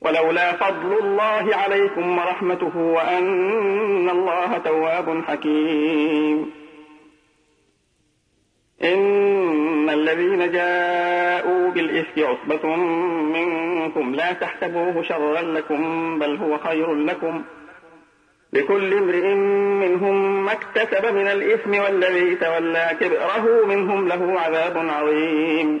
ولولا فضل الله عليكم ورحمته وأن الله تواب حكيم. إن الذين جاءوا بالإفك عصبة منكم لا تحسبوه شرا لكم بل هو خير لكم. لكل امرئ منهم ما اكتسب من الإثم والذي تولى كبره منهم له عذاب عظيم.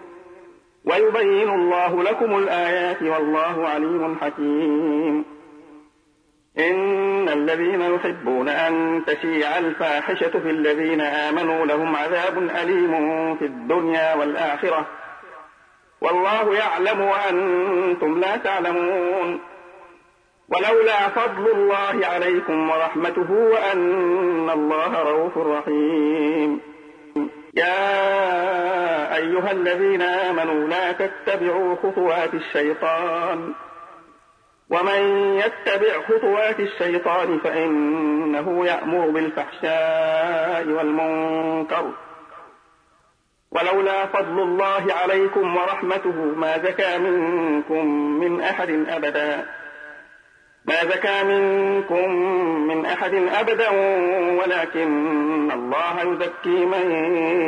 ويبين الله لكم الآيات والله عليم حكيم. إن الذين يحبون أن تشيع الفاحشة في الذين آمنوا لهم عذاب أليم في الدنيا والآخرة. والله يعلم وأنتم لا تعلمون. ولولا فضل الله عليكم ورحمته وأن الله رؤوف رحيم. يا أيها الذين آمنوا لا تتبعوا خطوات الشيطان. ومن يتبع خطوات الشيطان فإنه يأمر بالفحشاء والمنكر. ولولا فضل الله عليكم ورحمته ما زكى منكم من أحد أبدا. ما زكى منكم من أحد أبدا ولكن الله يزكي من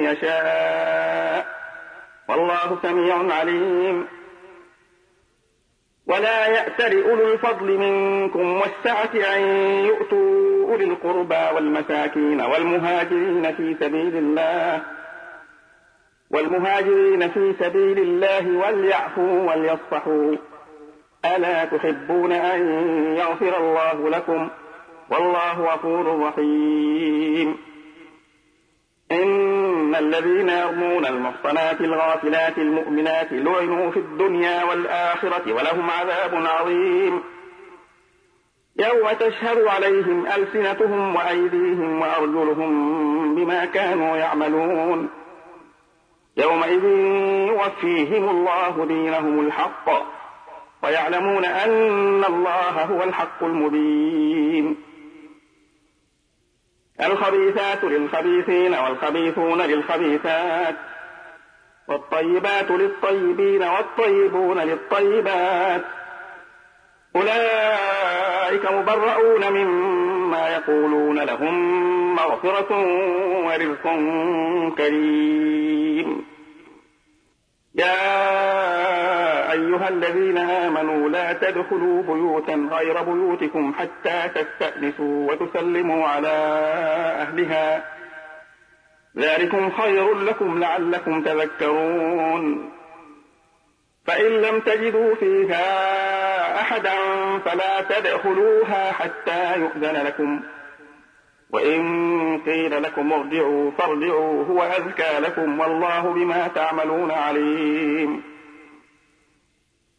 يشاء. والله سميع عليم. ولا يأتل أولو الفضل منكم والسعة أن يؤتوا أولي القربى والمساكين والمهاجرين في سبيل الله والمهاجرين في سبيل الله وليعفوا وليصفحوا. ألا تحبون أن يغفر الله لكم؟ والله غفور رحيم. إن الذين يرمون المحصنات الغافلات المؤمنات لعنوا في الدنيا والآخرة ولهم عذاب عظيم. يوم تشهد عليهم ألسنتهم وأيديهم وأرجلهم بما كانوا يعملون. يومئذ يوفيهم الله دينهم الحق. ويعلمون أن الله هو الحق المبين. الخبيثات للخبيثين والخبيثون للخبيثات والطيبات للطيبين والطيبون للطيبات. أولئك مبرؤون مما يقولون لهم مغفرة ورزق كريم. يا أيها الذين آمنوا لا تدخلوا بيوتا غير بيوتكم حتى تستأنسوا وتسلموا على أهلها. ذلكم خير لكم لعلكم تذكرون. فإن لم تجدوا فيها أحدا فلا تدخلوها حتى يؤذن لكم. وإن قيل لكم ارجعوا فارجعوا هو أزكى لكم والله بما تعملون عليم.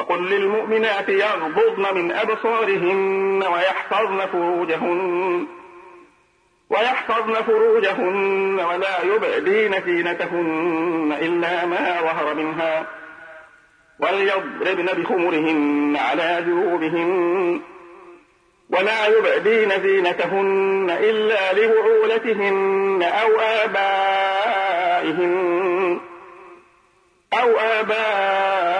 وقل للمؤمنات يغضضن من أبصارهن ويحفظن فروجهن ويحفظن فروجهن ولا يبعدين زينتهن إلا ما ظهر منها وليضربن بخمرهن على جيوبهن ولا يبعدين زينتهن إلا لبعولتهن أو آبائهن أو آبائهن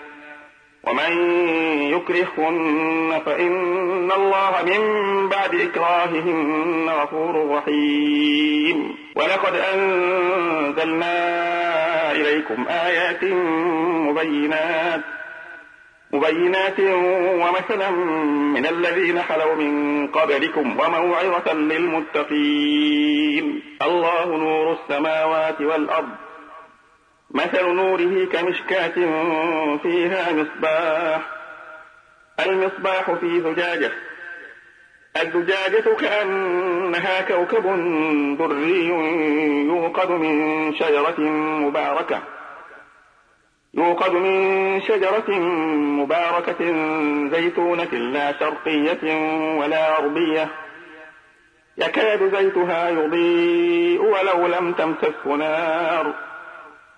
ومن يكرهن فإن الله من بعد إكراههن غفور رحيم. ولقد أنزلنا إليكم آيات مبينات مبينات ومثلا من الذين خلوا من قبلكم وموعظة للمتقين. الله نور السماوات والأرض. مثل نوره كمشكاة فيها مصباح. المصباح في زجاجة. الزجاجة كأنها كوكب دري يوقد من شجرة مباركة. يوقد من شجرة مباركة زيتونة لا شرقية ولا غربية. يكاد زيتها يضيء ولو لم تمسسه نار.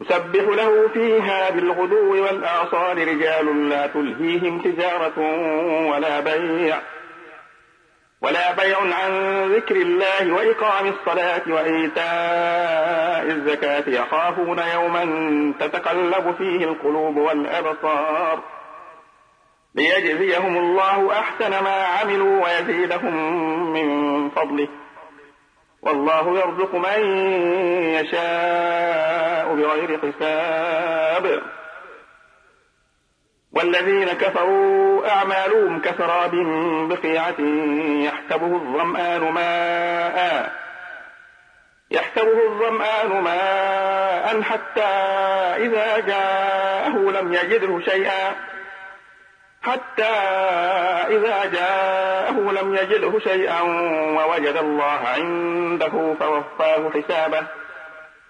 يسبح له فيها بالغدو والآصال رجال لا تلهيهم تجارة ولا بيع ولا بيع عن ذكر الله وإقام الصلاة وإيتاء الزكاة يخافون يوما تتقلب فيه القلوب والأبصار. ليجزيهم الله أحسن ما عملوا ويزيدهم من فضله. والله يرزق من يشاء بغير حساب. والذين كفروا أعمالهم كسراب بقيعة يحسبه الظمآن ماء يحسبه الظمآن ماء حتى إذا جاءه لم يجده شيئا. حتى إذا جاءه لم يجده شيئا ووجد الله عنده فوفاه حسابه.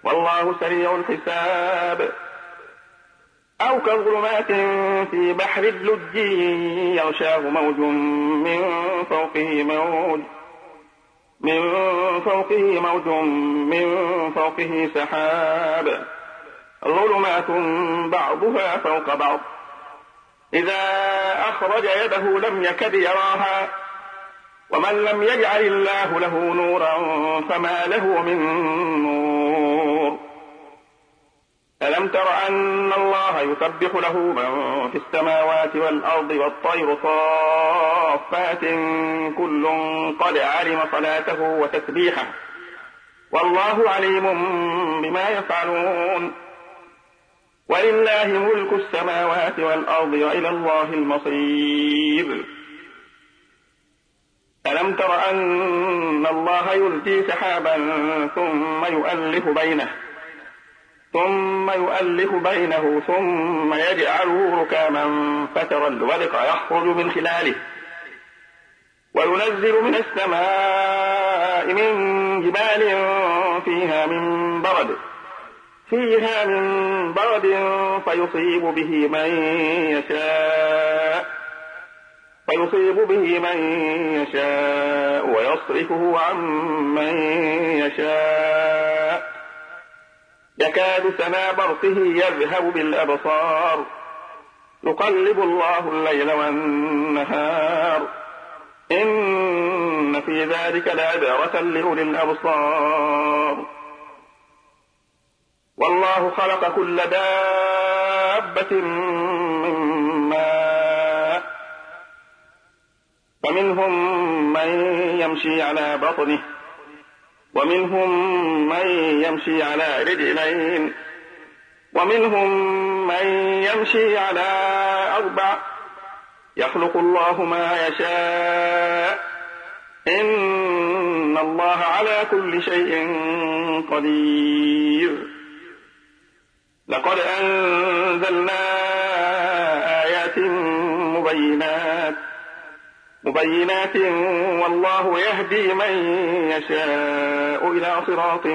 والله سريع الحساب. أو كظلمات في بحر اللج يغشاه موج من فوقه موج من فوقه موج من فوقه سحاب. ظلمات بعضها فوق بعض. إذا أخرج يده لم يكد يراها ومن لم يجعل الله له نورا فما له من نور. ألم تر أن الله يسبح له من في السماوات والأرض والطير صافات كل قد علم صلاته وتسبيحه؟ والله عليم بما يفعلون. ولله ملك السماوات والأرض وإلى الله المصير. ألم تر أن الله يلجي سحابا ثم يؤلف بينه ثم يؤلف بينه ثم يجعله ركاما فترى الودق يخرج من خلاله وينزل من السماء من جبال فيها من برد. فيها من برد فيصيب به من يشاء. فيصيب به من يشاء ويصرفه عن من يشاء. يكاد سنا برقه يذهب بالأبصار. يقلب الله الليل والنهار. إن في ذلك لعبرة لأولي الأبصار. والله خلق كل دابة من ماء. فمنهم من يمشي على بطنه. ومنهم من يمشي على رجلين. ومنهم من يمشي على أربع. يخلق الله ما يشاء. إن الله على كل شيء قدير. لقد أنزلنا آيات مبينات مبينات والله يهدي من يشاء إلى صراط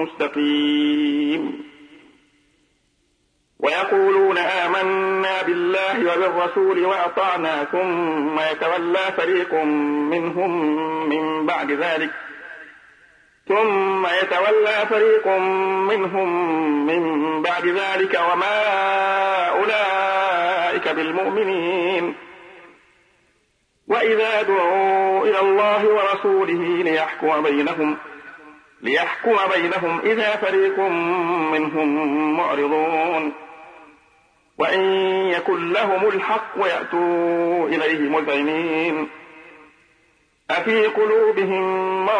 مستقيم. ويقولون آمنا بالله وبالرسول وأطعنا ثم يتولى فريق منهم من بعد ذلك. ثم يتولى فريق منهم من بعد ذلك وما أولئك بالمؤمنين. وإذا دعوا إلى الله ورسوله ليحكم بينهم ليحكم بينهم إذا فريق منهم معرضون. وإن يكن لهم الحق يأتوا إليه مذعنين أفي قلوبهم مرض؟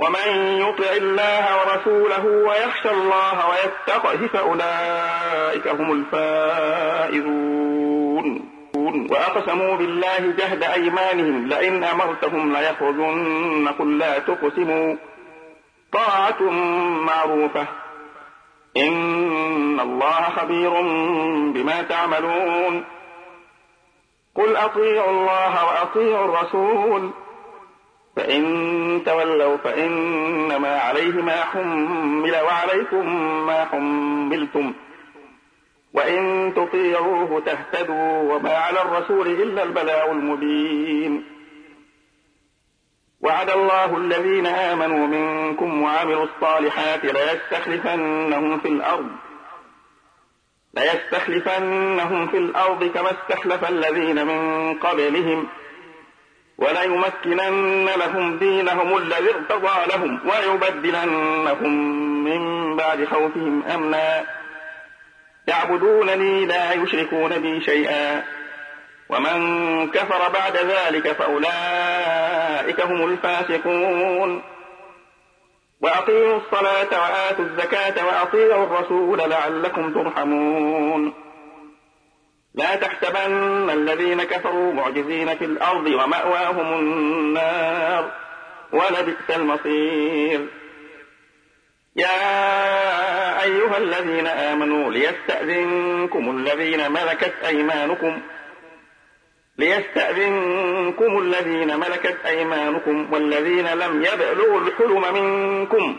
ومن يطع الله ورسوله ويخشى الله ويتقه فأولئك هم الفائزون. وأقسموا بالله جهد أيمانهم لئن أمرتهم ليخرجن قل لا تقسموا. طاعة معروفة. إن الله خبير بما تعملون. قل أطيعوا الله وأطيعوا الرسول. فإن تولوا فإنما عليه ما حمل وعليكم ما حملتم. وإن تطيعوه تهتدوا وما على الرسول إلا البلاء المبين. وعد الله الذين آمنوا منكم وعملوا الصالحات ليستخلفنهم في الأرض. ليستخلفنهم في الأرض كما استخلف الذين من قبلهم. وليمكنن لهم دينهم الذي ارتضى لهم ويبدلنهم من بعد خوفهم أمنا. يعبدونني لا يشركون بي شيئا. ومن كفر بعد ذلك فأولئك هم الفاسقون. وأطيعوا الصلاة وآتوا الزكاة وأطيعوا الرسول لعلكم ترحمون. لا تحسبن الذين كفروا معجزين في الأرض ومأواهم النار ولبئس المصير. يا أيها الذين آمنوا ليستأذنكم الذين ملكت أيمانكم ليستأذنكم الذين ملكت أيمانكم والذين لم يبلغوا الحلم منكم.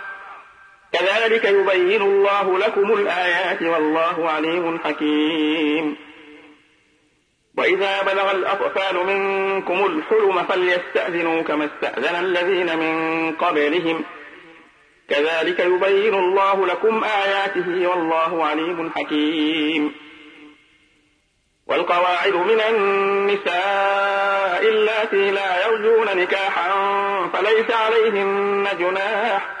كذلك يبين الله لكم الآيات والله عليم حكيم. وإذا بلغ الأطفال منكم الحلم فليستأذنوا كما استأذن الذين من قبلهم. كذلك يبين الله لكم آياته والله عليم حكيم. والقواعد من النساء اللاتي لا يرجون نكاحا فليس عليهن جناح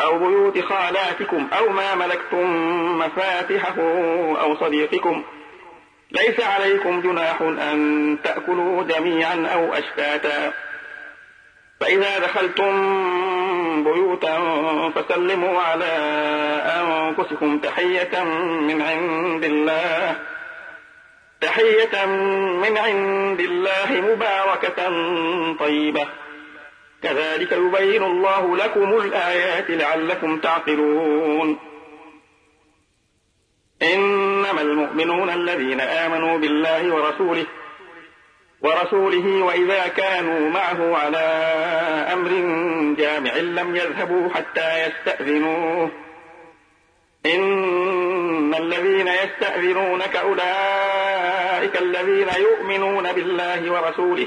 أو بيوت خالاتكم أو ما ملكتم مفاتحه أو صديقكم. ليس عليكم جناح أن تأكلوا جميعا أو أشتاتا. فإذا دخلتم بيوتا فسلموا على أنفسكم تحية من عند الله. تحية من عند الله مباركة طيبة. كذلك يبين الله لكم الآيات لعلكم تعقلون. إنما المؤمنون الذين آمنوا بالله ورسوله ورسوله وإذا كانوا معه على أمر جامع لم يذهبوا حتى يستأذنوه. إن الذين يستأذنونك أولئك الذين يؤمنون بالله ورسوله.